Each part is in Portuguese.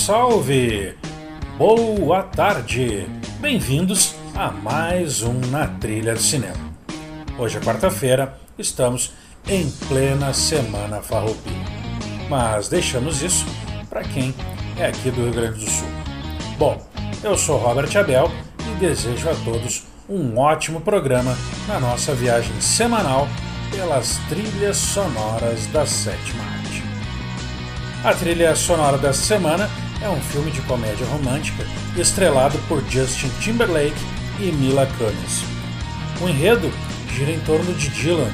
Salve! Boa tarde! Bem-vindos a mais um Na Trilha do Cinema. Hoje é quarta-feira, estamos em plena Semana Farroupilha. Mas deixamos isso para quem é aqui do Rio Grande do Sul. Bom, eu sou Robert Abel e desejo a todos um ótimo programa na nossa viagem semanal pelas trilhas sonoras da sétima arte. A trilha sonora desta semana é um filme de comédia romântica estrelado por Justin Timberlake e Mila Kunis. O enredo gira em torno de Dylan,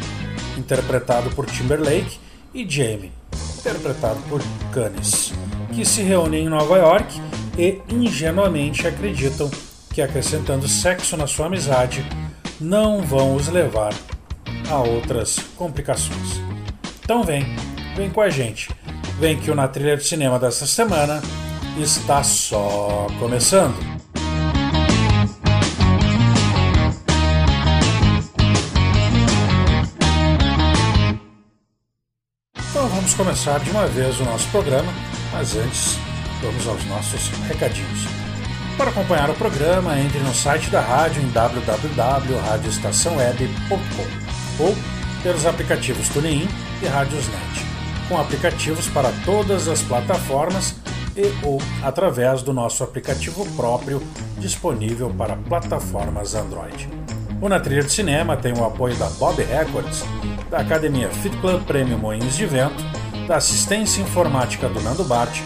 interpretado por Timberlake, e Jamie, interpretado por Kunis, que se reúnem em Nova York e ingenuamente acreditam que acrescentando sexo na sua amizade não vão os levar a outras complicações. Então vem, vem com a gente Vem que o Na Trilha de Cinema dessa semana está só começando. Então vamos começar de uma vez o nosso programa, mas antes vamos aos nossos recadinhos. Para acompanhar o programa, entre no site da rádio em www.radioestaçãoweb.com ou pelos aplicativos TuneIn e Radiosnet com aplicativos para todas as plataformas e ou através do nosso aplicativo próprio disponível para plataformas Android. O Na Trilha de Cinema tem o apoio da Bob Records, da Academia Fit Club Prêmio Moinhos de Vento, da assistência informática do Nando Bart,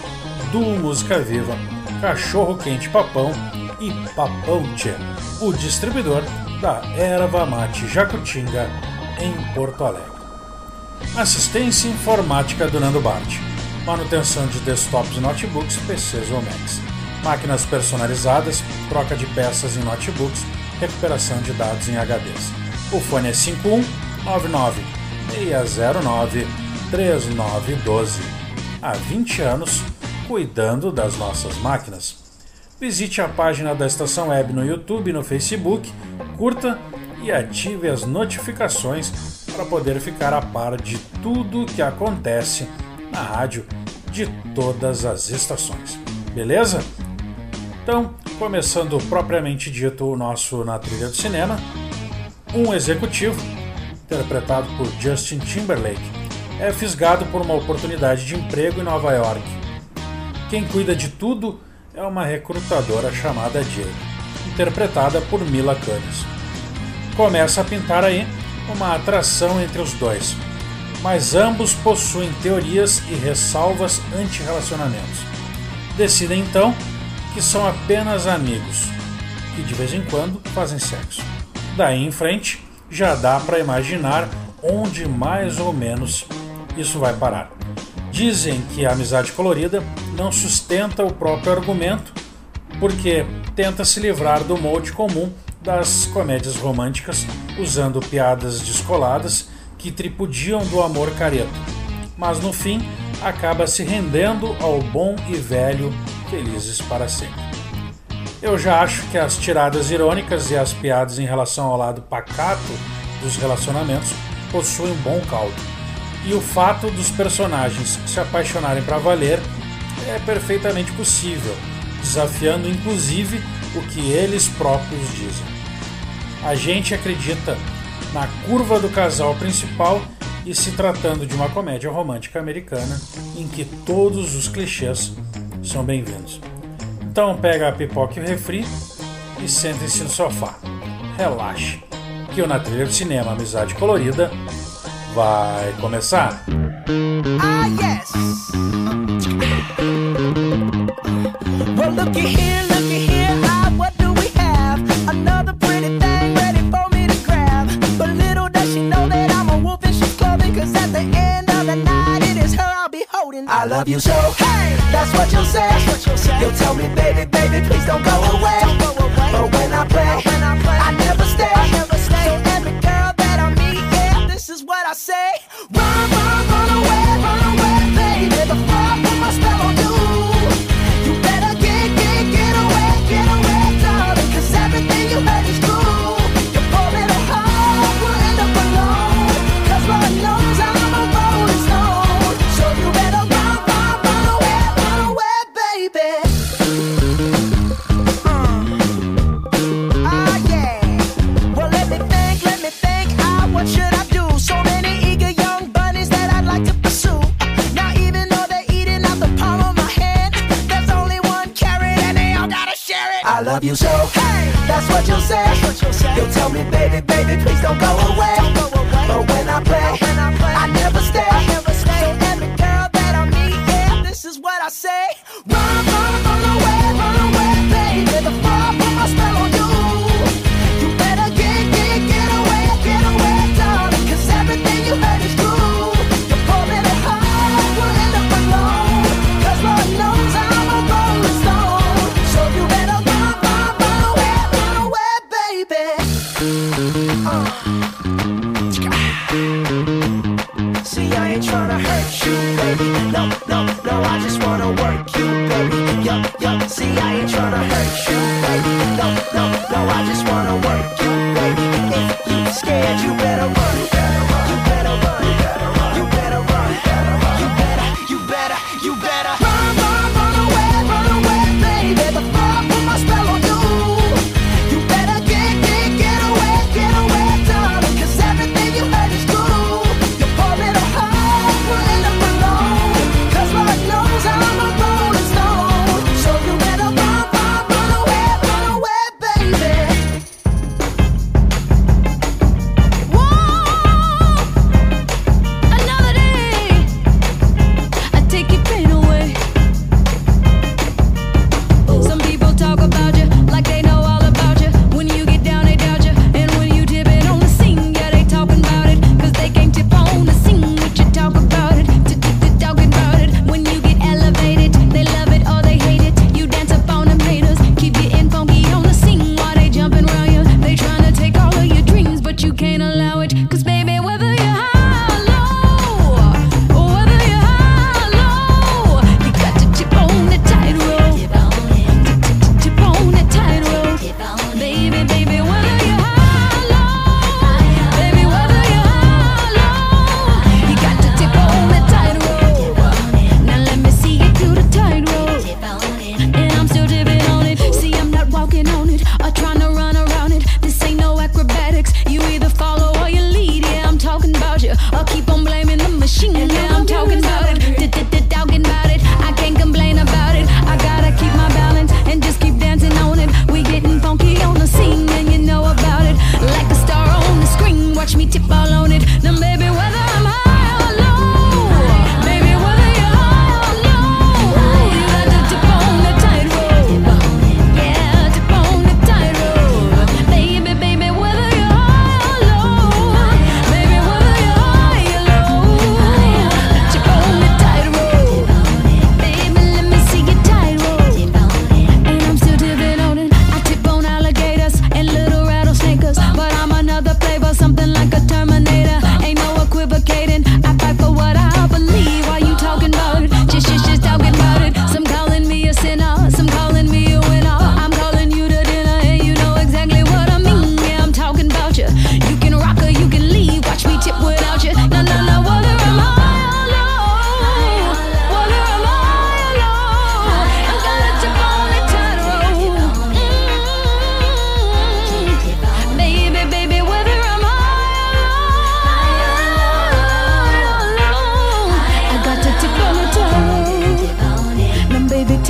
do Música Viva, Cachorro Quente Papão e Papão Tchê, o distribuidor da Erva Mate Jacutinga em Porto Alegre. Assistência informática do Nando Bart. Manutenção de desktops e notebooks, PCs ou Macs. Máquinas personalizadas, troca de peças em notebooks, recuperação de dados em HDs. O fone é 5199 609 3912. Há 20 anos, cuidando das nossas máquinas. Visite a página da Estação Web no YouTube e no Facebook, curta e ative as notificações para poder ficar a par de tudo que acontece na rádio de todas as estações. Beleza? Então, começando propriamente dito o nosso Na Trilha do Cinema, um executivo, interpretado por Justin Timberlake, é fisgado por uma oportunidade de emprego em Nova York. Quem cuida de tudo é uma recrutadora chamada Jay, interpretada por Mila Kunis. Começa a pintar aí uma atração entre os dois, mas ambos possuem teorias e ressalvas anti-relacionamentos. Decidem então que são apenas amigos, que de vez em quando fazem sexo. Daí em frente, já dá para imaginar onde mais ou menos isso vai parar. Dizem que a amizade colorida não sustenta o próprio argumento porque tenta se livrar do molde comum das comédias românticas, usando piadas descoladas que tripudiam do amor careto, mas no fim acaba se rendendo ao bom e velho Felizes para Sempre. Eu já acho que as tiradas irônicas e as piadas em relação ao lado pacato dos relacionamentos possuem um bom caldo. E o fato dos personagens se apaixonarem para valer é perfeitamente possível, desafiando inclusive o que eles próprios dizem. A gente acredita na curva do casal principal e se tratando de uma comédia romântica americana em que todos os clichês são bem-vindos. Então pega a pipoca e o refri e sentem-se no sofá. Relaxe, que o Na Trilha de Cinema Amizade Colorida vai começar. Ah, yes. Cause at the end of the night, it is her I'll be holding. I love you so. Hey, that's what you'll say. That's what you'll, say. you'll tell me, baby, baby, please don't go away. Don't go away. But when I play, but when I, play I never stay. I never stay. So every girl that I meet, yeah, this is what I say. love you so. Hey, that's what you'll say. You'll tell me, baby, baby, please don't go away. But when I play, I never.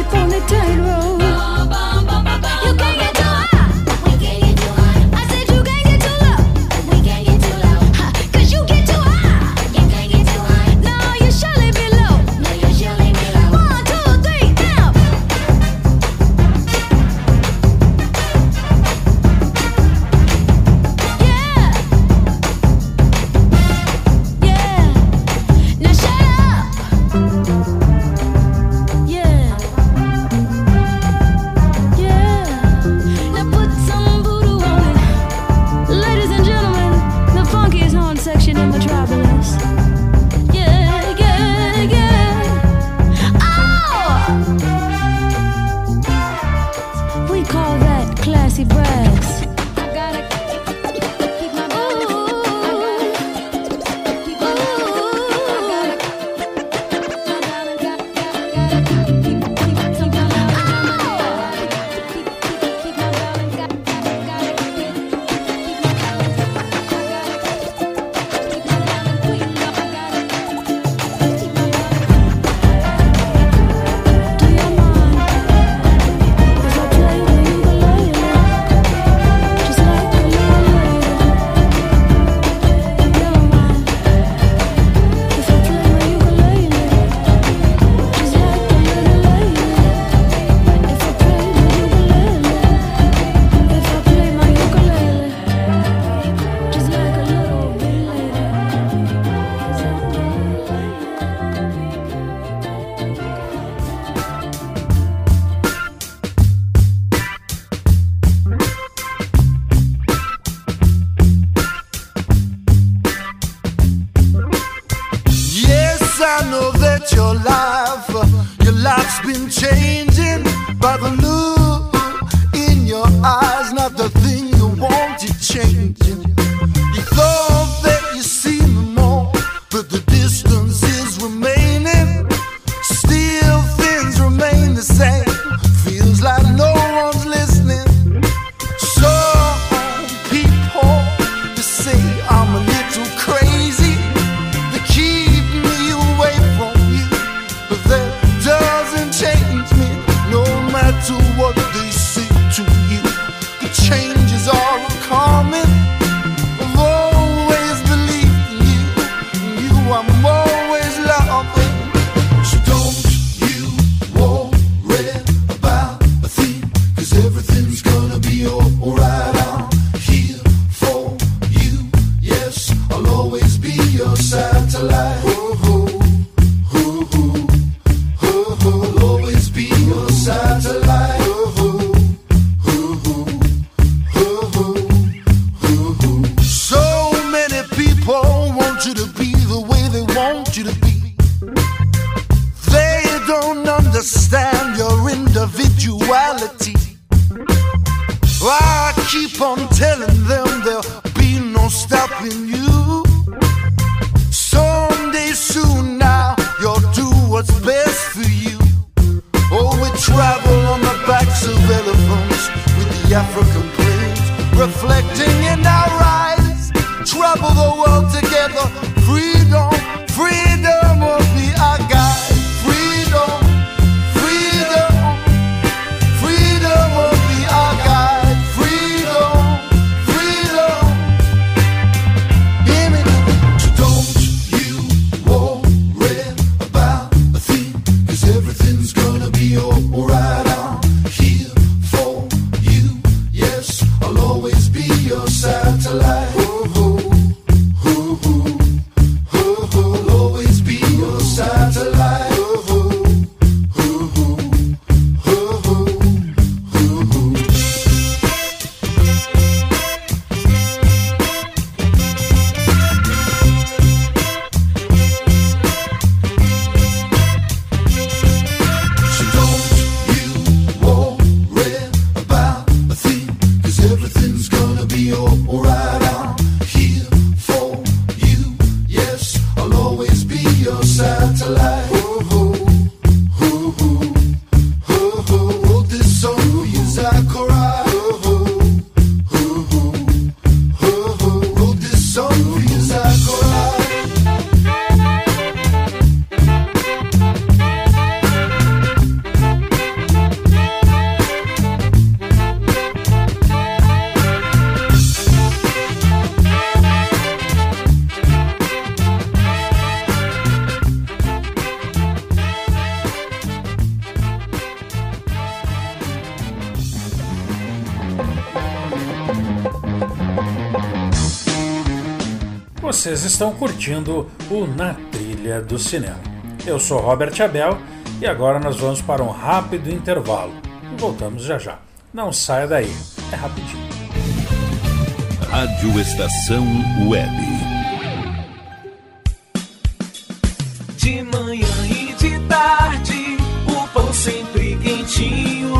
up on a road. I know that your life, your life's been changing by the news. Vocês estão curtindo o Na Trilha do Cinema. Eu sou Robert Abel e agora nós vamos para um rápido intervalo. Voltamos já já. Não saia daí, é rapidinho. Rádio Estação Web. De manhã e de tarde, o pão sempre quentinho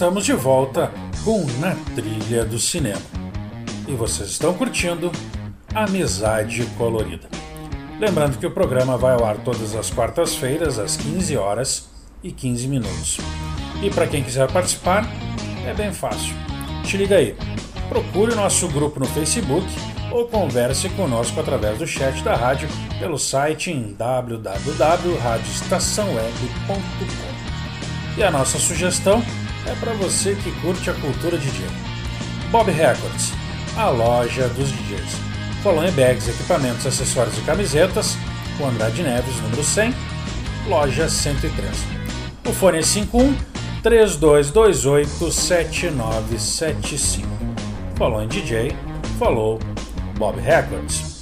Estamos de volta com Na Trilha do Cinema. E vocês estão curtindo Amizade Colorida. Lembrando que o programa vai ao ar todas as quartas-feiras, às 15 horas e 15 minutos. E para quem quiser participar, é bem fácil. Te liga aí. Procure o nosso grupo no Facebook ou converse conosco através do chat da rádio pelo site em www.radioestaçãoweb.com. E a nossa sugestão é para você que curte a cultura DJ. Bob Records, a loja dos DJs. Em bags, equipamentos, acessórios e camisetas, o Andrade Neves, número 100, loja 103. O fone é 51 3228 7975. Falou em DJ, falou Bob Records.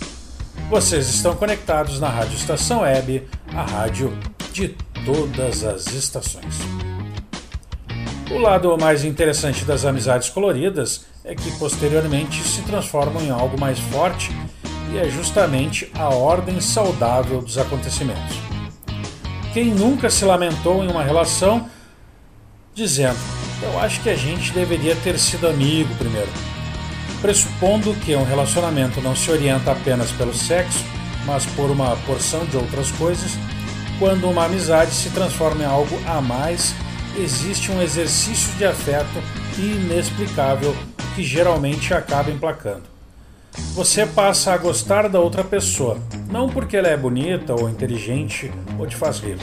Vocês estão conectados na Rádio Estação Web, a rádio de todas as estações. O lado mais interessante das amizades coloridas é que posteriormente se transformam em algo mais forte e é justamente a ordem saudável dos acontecimentos. Quem nunca se lamentou em uma relação dizendo: Eu acho que a gente deveria ter sido amigo primeiro. Pressupondo que um relacionamento não se orienta apenas pelo sexo, mas por uma porção de outras coisas, quando uma amizade se transforma em algo a mais existe um exercício de afeto inexplicável que geralmente acaba emplacando. Você passa a gostar da outra pessoa, não porque ela é bonita ou inteligente ou te faz rir.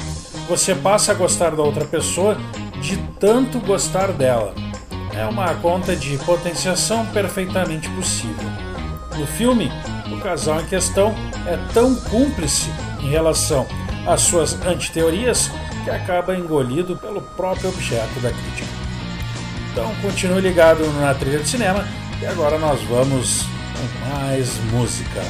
Você passa a gostar da outra pessoa de tanto gostar dela. É uma conta de potenciação perfeitamente possível. No filme, o casal em questão é tão cúmplice em relação às suas antiteorias que acaba engolido pelo próprio objeto da crítica. Então continue ligado na trilha de cinema e agora nós vamos com mais música.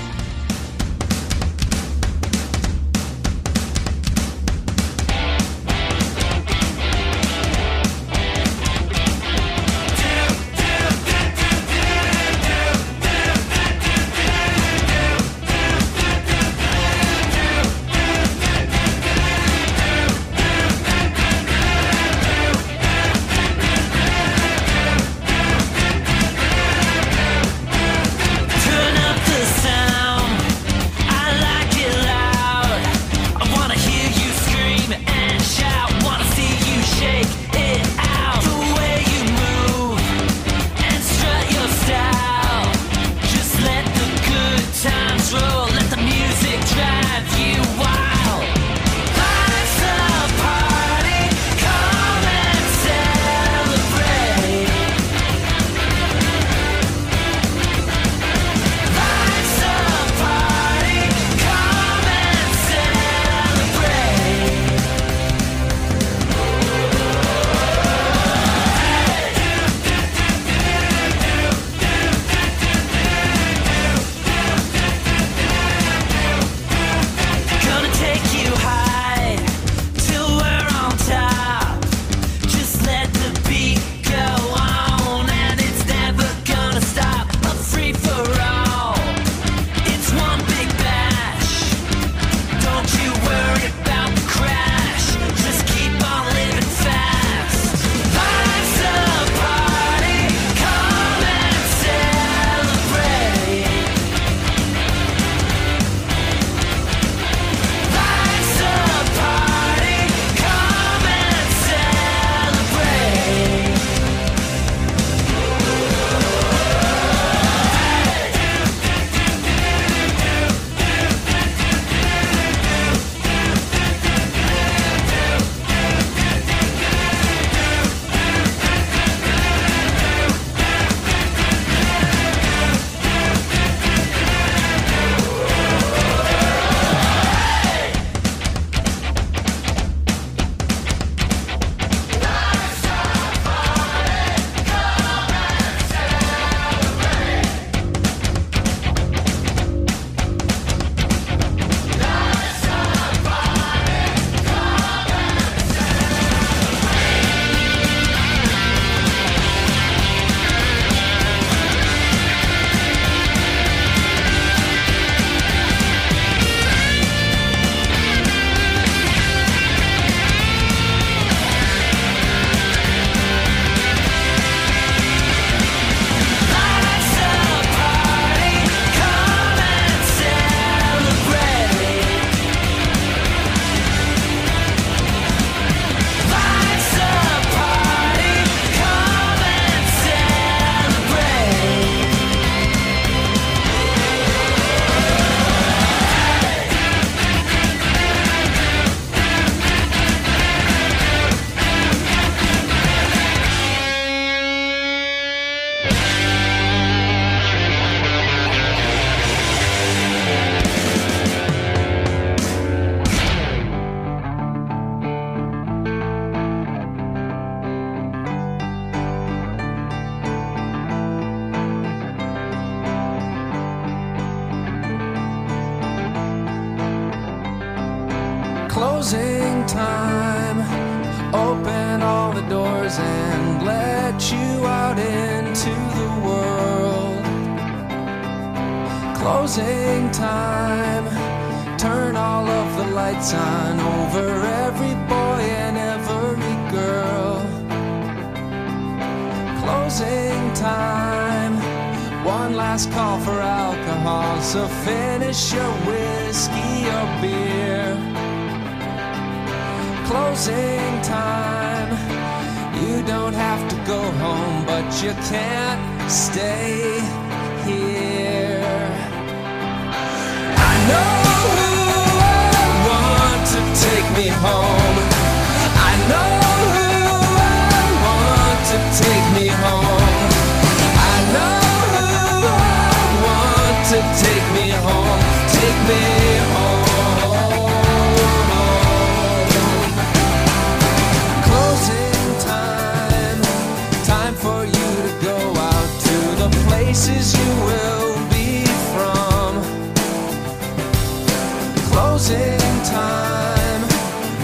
visiting time.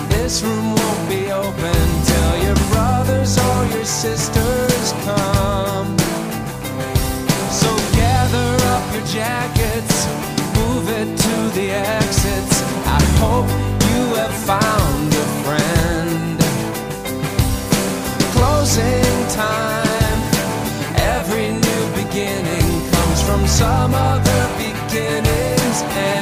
This room won't be open till your brothers or your sisters come. So gather up your jackets, move it to the exits. I hope you have found a friend. Closing time, every new beginning comes from some other beginning's end.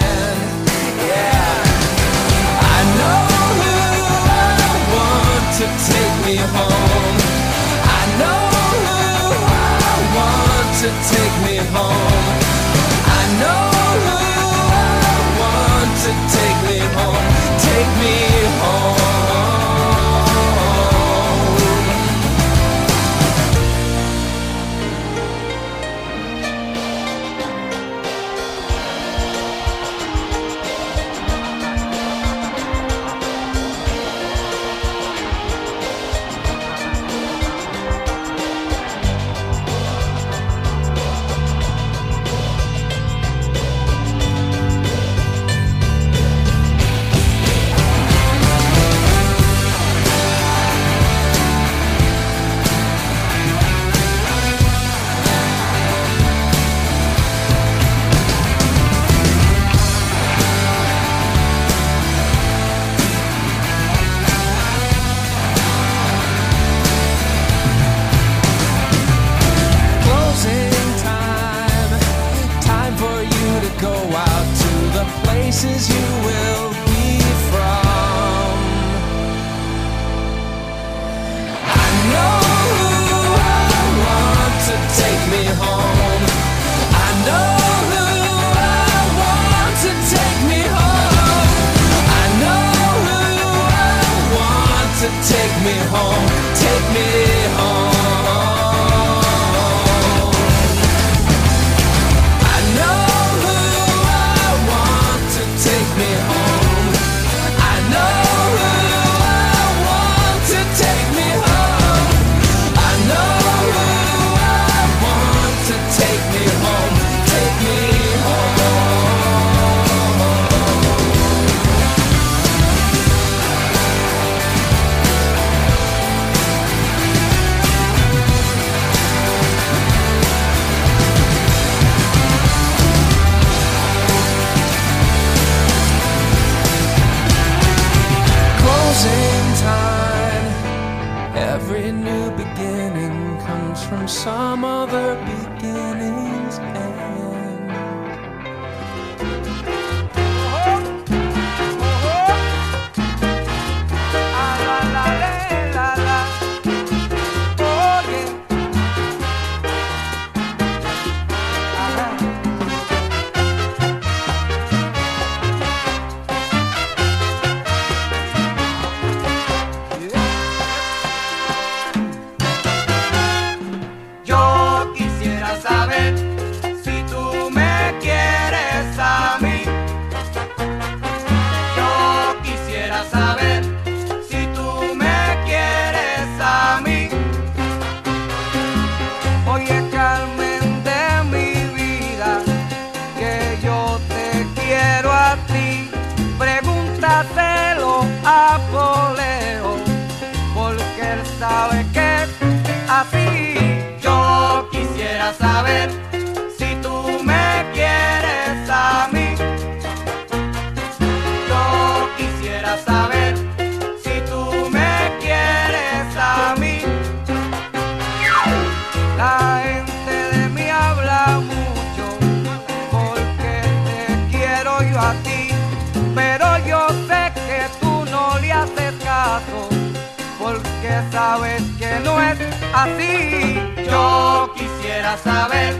Así. Yo quisiera saber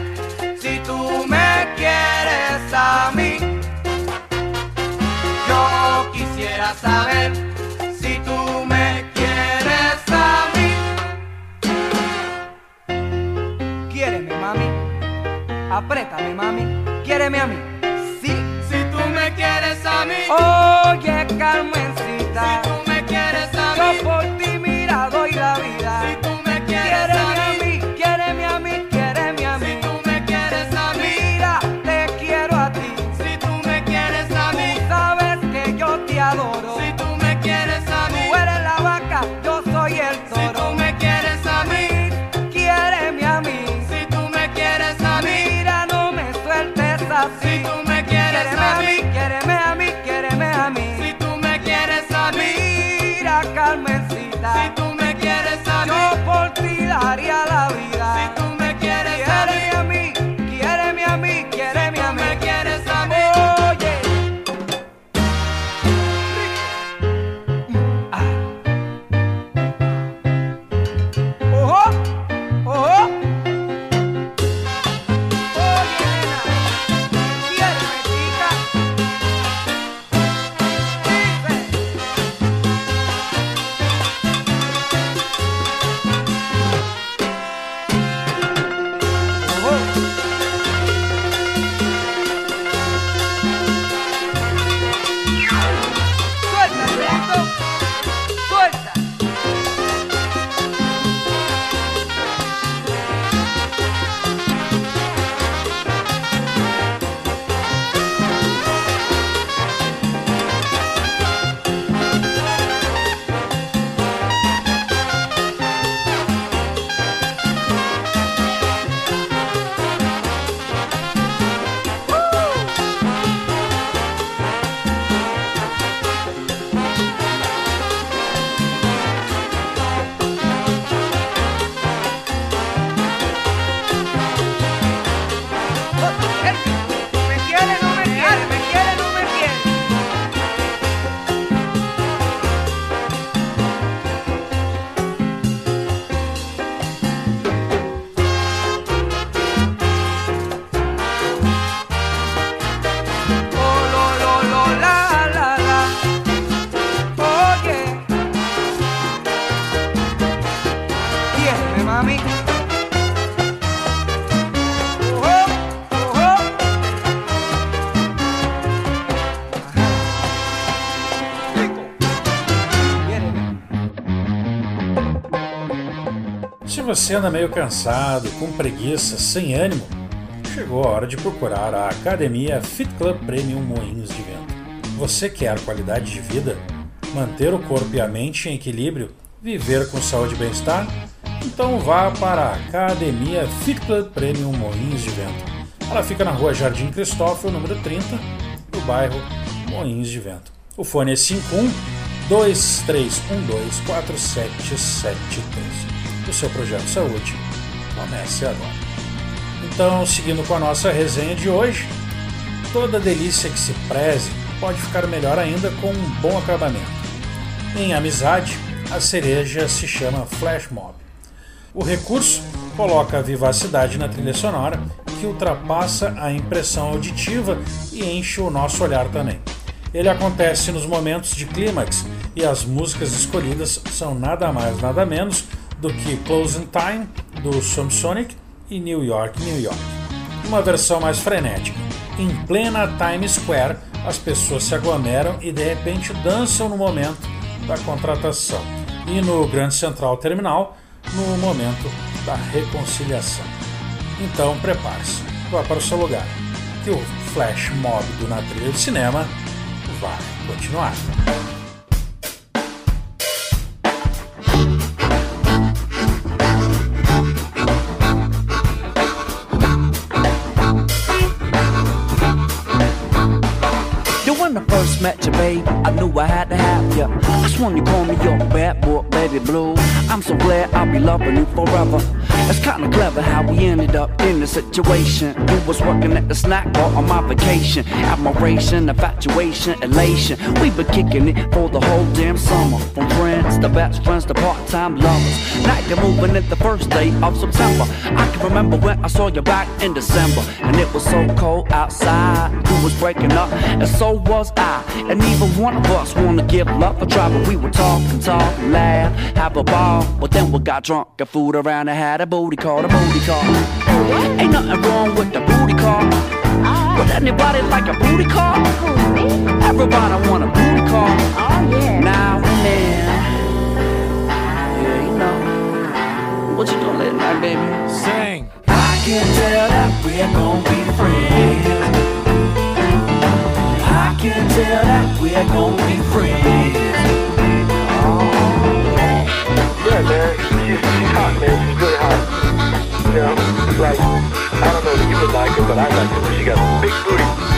si tú me quieres a mí. Yo quisiera saber si tú me quieres a mí. Quiéreme, mami. Apriétame, mami. Quiéreme a mí. Sí. Si tú me quieres a mí. Oye. almendrita. Si tú você anda meio cansado, com preguiça, sem ânimo, chegou a hora de procurar a Academia Fit Club Premium Moinhos de Vento. Você quer qualidade de vida? Manter o corpo e a mente em equilíbrio? Viver com saúde e bem-estar? Então vá para a Academia Fit Club Premium Moinhos de Vento. Ela fica na rua Jardim Cristófilo, número 30, no bairro Moinhos de Vento. O fone é 51 2312 4773 o seu projeto de saúde comece agora. Então, seguindo com a nossa resenha de hoje, toda delícia que se preze pode ficar melhor ainda com um bom acabamento. Em amizade, a cereja se chama Flash Mob. O recurso coloca a vivacidade na trilha sonora que ultrapassa a impressão auditiva e enche o nosso olhar também. Ele acontece nos momentos de clímax e as músicas escolhidas são nada mais nada menos do que Closing Time do Sonic e New York, New York. Uma versão mais frenética. Em plena Times Square, as pessoas se aglomeram e de repente dançam no momento da contratação. E no Grande Central Terminal, no momento da reconciliação. Então prepare-se, vá para o seu lugar, que o flash mob do Na Trilha de Cinema vai continuar. I knew I had to you. That's when you call me your bad boy, baby blue. I'm so glad I'll be loving you forever. It's kinda clever how we ended up in this situation. You was working at the snack bar on my vacation. Admiration, infatuation, elation. We've been kicking it for the whole damn summer. From friends to best friends to part-time lovers. Now you're moving in the first day of September. I can remember when I saw you back in December. And it was so cold outside. You was breaking up, and so was I. And neither one of us wanna give love a try. But we would talk and talk and laugh, have a ball. But then we got drunk and fooled around and had a booty call, a booty call. Ain't nothing wrong with the booty call. Would anybody like a booty call? Everybody want a booty call. Oh yeah now and then. Yeah, you know. What you doing late night, baby? Sing. I can tell that we're gonna be friends. I can tell that we're gonna be friends. Yeah, man. She's, she's hot, man. She's really hot. Know, like, I don't know if you would like but I like. She got big booty.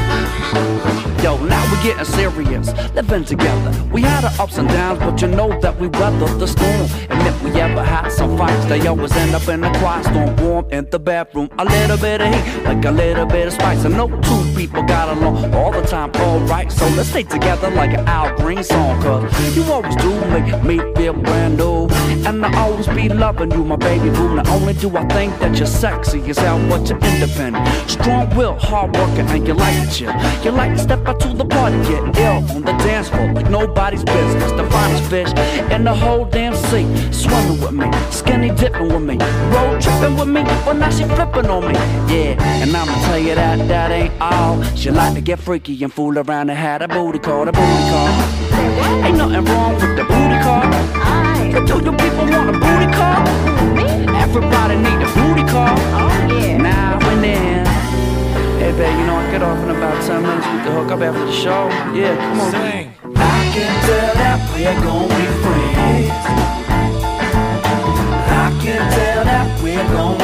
Yo, now we're getting serious, living together. We had our ups and downs, but you know that we weathered the storm. And if we ever had some fights, they always end up in a quiet storm, warm in the bathroom. A little bit of heat, like a little bit of spice. And no two people got along all the time, alright. So let's stay together like an Al Green song, cause you always do make me feel brand new. And I always be loving you, my baby boo. Not only do I think that you're sexy is hell, but you're independent, strong will, hard working, and you like to chill. You like to step out to the party, get ill on the dance floor like nobody's business. The finest fish in the whole damn sea, swimming with me, skinny dipping with me, road tripping with me. But now she flipping on me, yeah. And I'ma tell you that that ain't all. She like to get freaky and fool around and had a booty call, a booty call. Ain't nothing wrong with the booty get off in about 10 minutes. We can hook up after the show. Yeah, come on. Sing. I can tell that we're gonna be friends. I can tell that we're gonna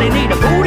Well, everybody need a booty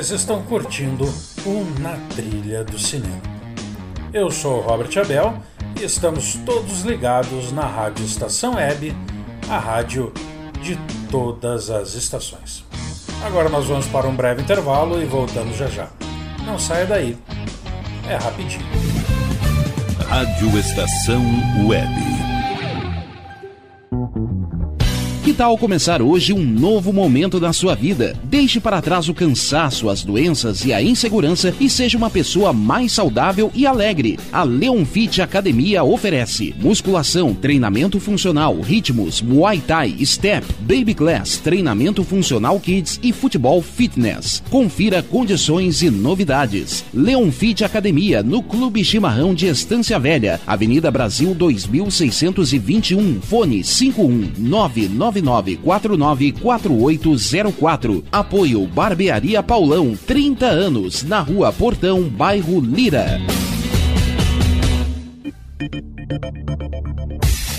Vocês estão curtindo o Na Trilha do Cinema. Eu sou Robert Abel e estamos todos ligados na Rádio Estação Web, a rádio de todas as estações. Agora nós vamos para um breve intervalo e voltamos já já. Não saia daí, é rapidinho. Rádio Estação Web. Tal começar hoje um novo momento da sua vida? Deixe para trás o cansaço, as doenças e a insegurança e seja uma pessoa mais saudável e alegre. A Leon Fit Academia oferece musculação, treinamento funcional, ritmos, muay thai, step, baby class, treinamento funcional kids e futebol fitness. Confira condições e novidades. Leon Fit Academia no Clube Chimarrão de Estância Velha, Avenida Brasil 2621, fone 51999 99494804. Apoio Barbearia Paulão, 30 anos, na Rua Portão, bairro Lira.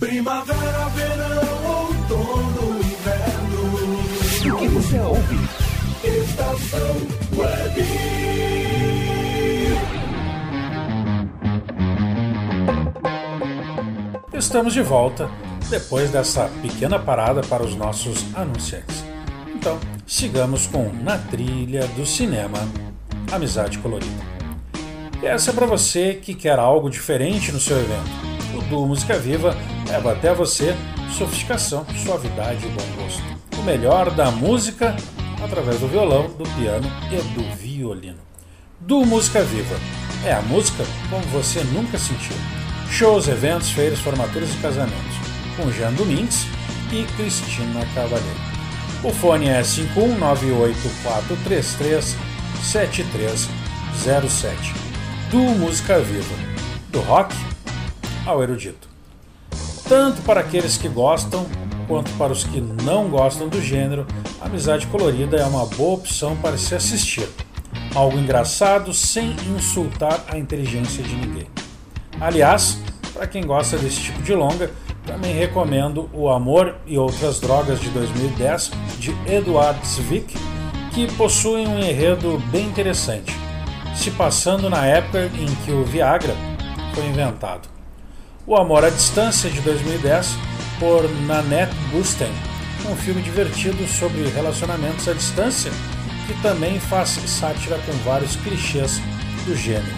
Primavera, verão, outono, inverno. O que você ouve? Estação Web. Estamos de volta depois dessa pequena parada para os nossos anunciantes. Então, sigamos com Na Trilha do Cinema Amizade Colorida. E essa é para você que quer algo diferente no seu evento. O Duo Música Viva leva até você sofisticação, suavidade e bom gosto. O melhor da música através do violão, do piano e do violino. Duo Música Viva é a música como você nunca sentiu. shows, eventos, feiras, formaturas e casamentos, com Jean Domingues e Cristina Cavalheiro. O fone é 51984337307 do Música Viva, do rock ao erudito. Tanto para aqueles que gostam quanto para os que não gostam do gênero, Amizade Colorida é uma boa opção para se assistir. Algo engraçado sem insultar a inteligência de ninguém. Aliás, para quem gosta desse tipo de longa, também recomendo O Amor e Outras Drogas de 2010 de Eduard Zwick, que possuem um enredo bem interessante, se passando na época em que o Viagra foi inventado. O Amor à Distância de 2010 por Nanette Busten, um filme divertido sobre relacionamentos à distância que também faz sátira com vários clichês do gênero.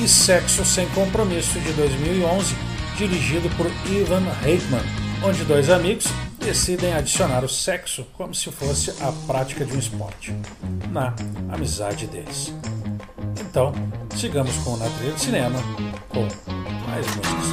E Sexo Sem Compromisso de 2011, dirigido por Ivan Reitman, onde dois amigos decidem adicionar o sexo como se fosse a prática de um esporte, na amizade deles. Então, sigamos com Na Trilha de Cinema, com mais músicas.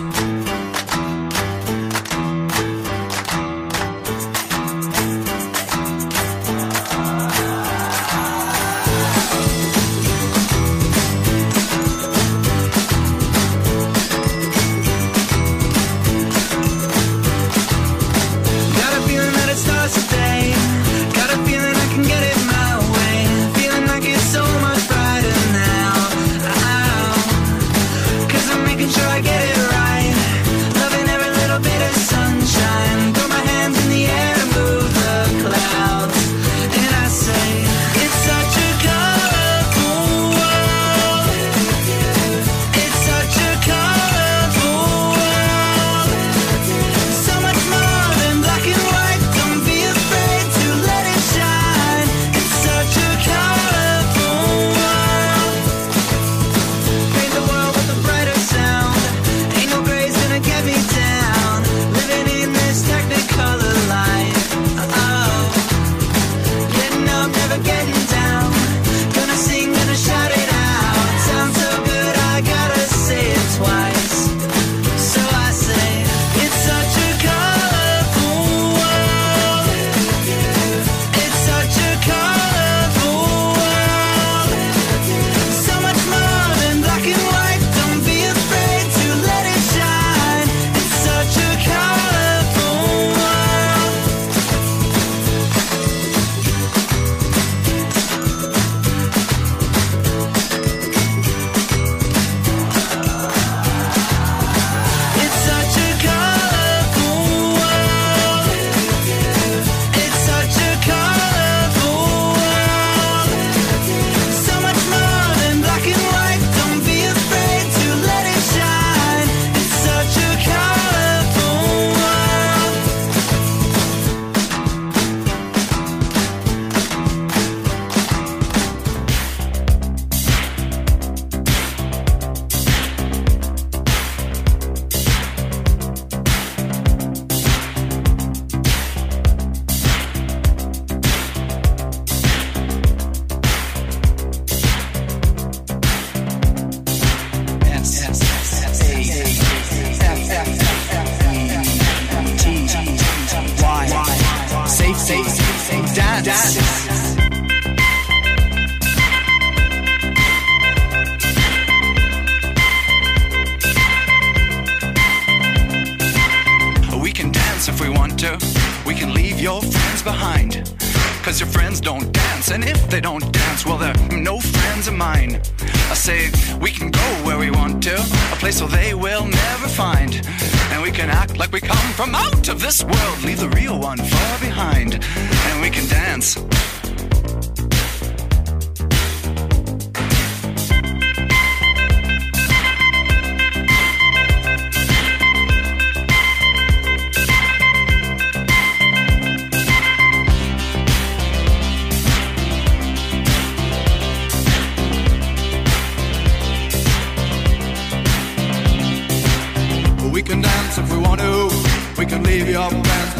I say we can go where we want to. A place where they will never find. And we can act like we come from out of this world. Leave the real one far behind. And we can dance.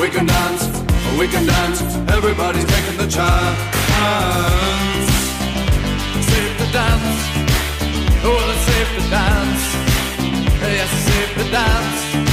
We can dance, we can dance. Everybody's taking the chance. Save the dance. well let's save the dance. Yes, save the dance.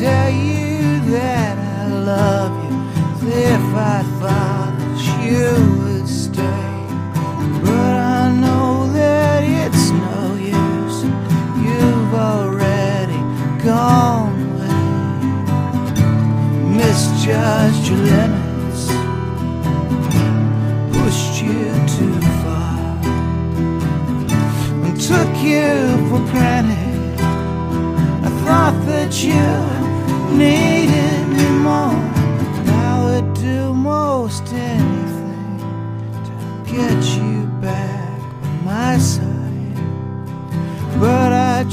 tell you that I love you if I thought that you would stay. But I know that it's no use, you've already gone away. Misjudged your limits.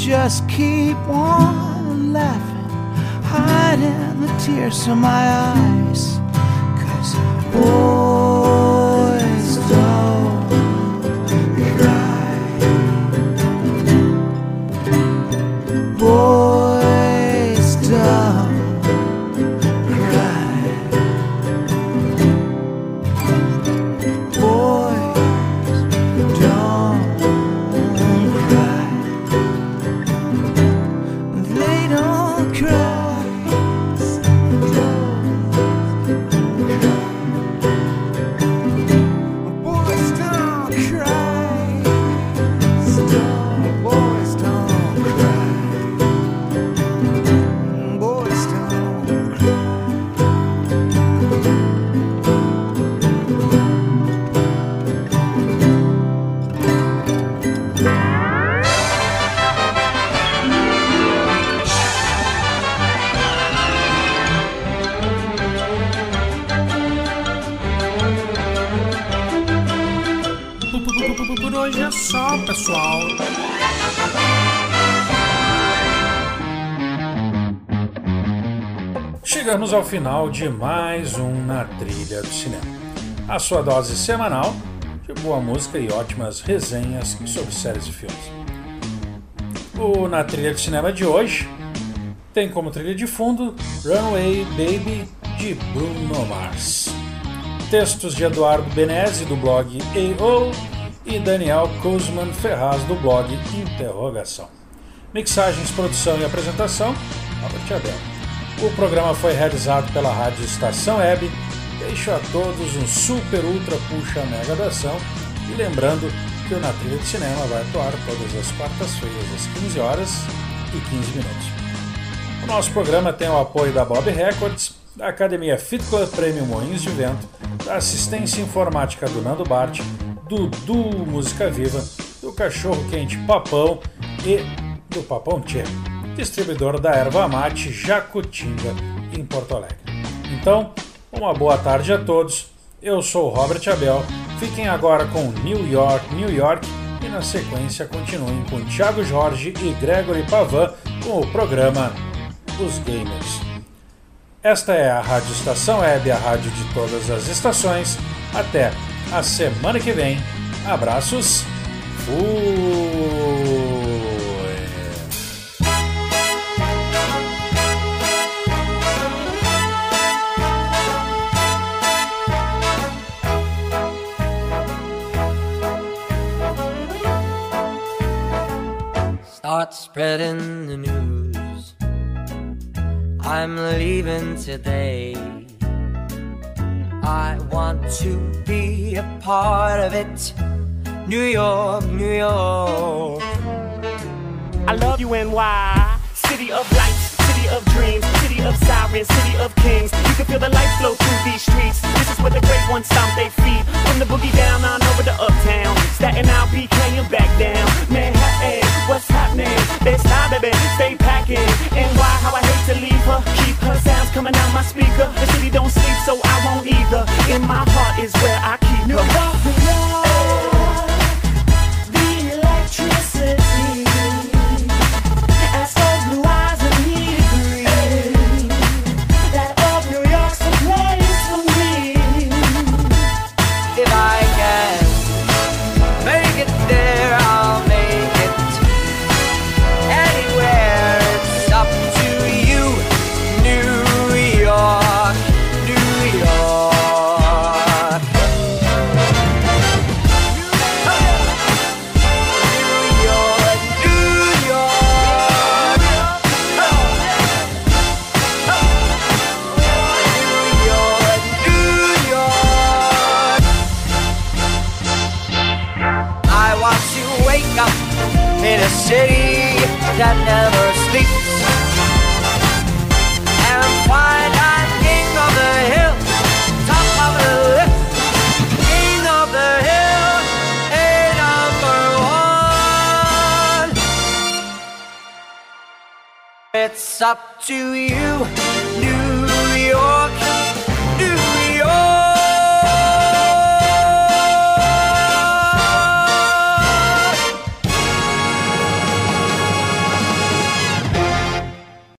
Just keep on laughing, hiding the tears from my eyes. Cause boys Chegamos ao final de mais um Na Trilha do Cinema. A sua dose semanal de boa música e ótimas resenhas sobre séries e filmes. O Na Trilha do Cinema de hoje tem como trilha de fundo Runaway Baby de Bruno Mars. Textos de Eduardo Benezzi do blog AO e Daniel Kuzman Ferraz do blog Interrogação. Mixagens, produção e apresentação, Robert Abel. O programa foi realizado pela Rádio Estação Web. Deixo a todos um super ultra puxa mega abração e lembrando que o Na Trilha de Cinema vai atuar todas as quartas-feiras às 15 horas e 15 minutos. O nosso programa tem o apoio da Bob Records, da Academia Fit Club Premium Moinhos de Vento, da assistência informática do Nando Bart, do Du Música Viva, do Cachorro Quente Papão e do Papão Tchê, distribuidor da erva mate Jacutinga em Porto Alegre. Então, uma boa tarde a todos. Eu sou Robert Abel. Fiquem agora com New York, New York e na sequência continuem com Thiago Jorge e Gregory Pavan com o programa Os Gamers. Esta é a Rádio Estação Web, a rádio de todas as estações. Até a semana que vem. Abraços. Fui. Start spreading the news. I'm leaving today. I want to be a part of it. New York, New York. I love you, NY. City of lights, city of dreams, of sirens, city of kings. You can feel the light flow through these streets. This is where the great ones stomp their feet. From the boogie down on over to uptown. Staten Island, BK, and back down. Manhattan, what's happening? Best time, baby, stay packing. NY, how I hate to leave her. Keep her sounds coming out my speaker. The city don't sleep, so I won't either. In my heart is where I keep her. The to you.